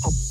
hop, hop.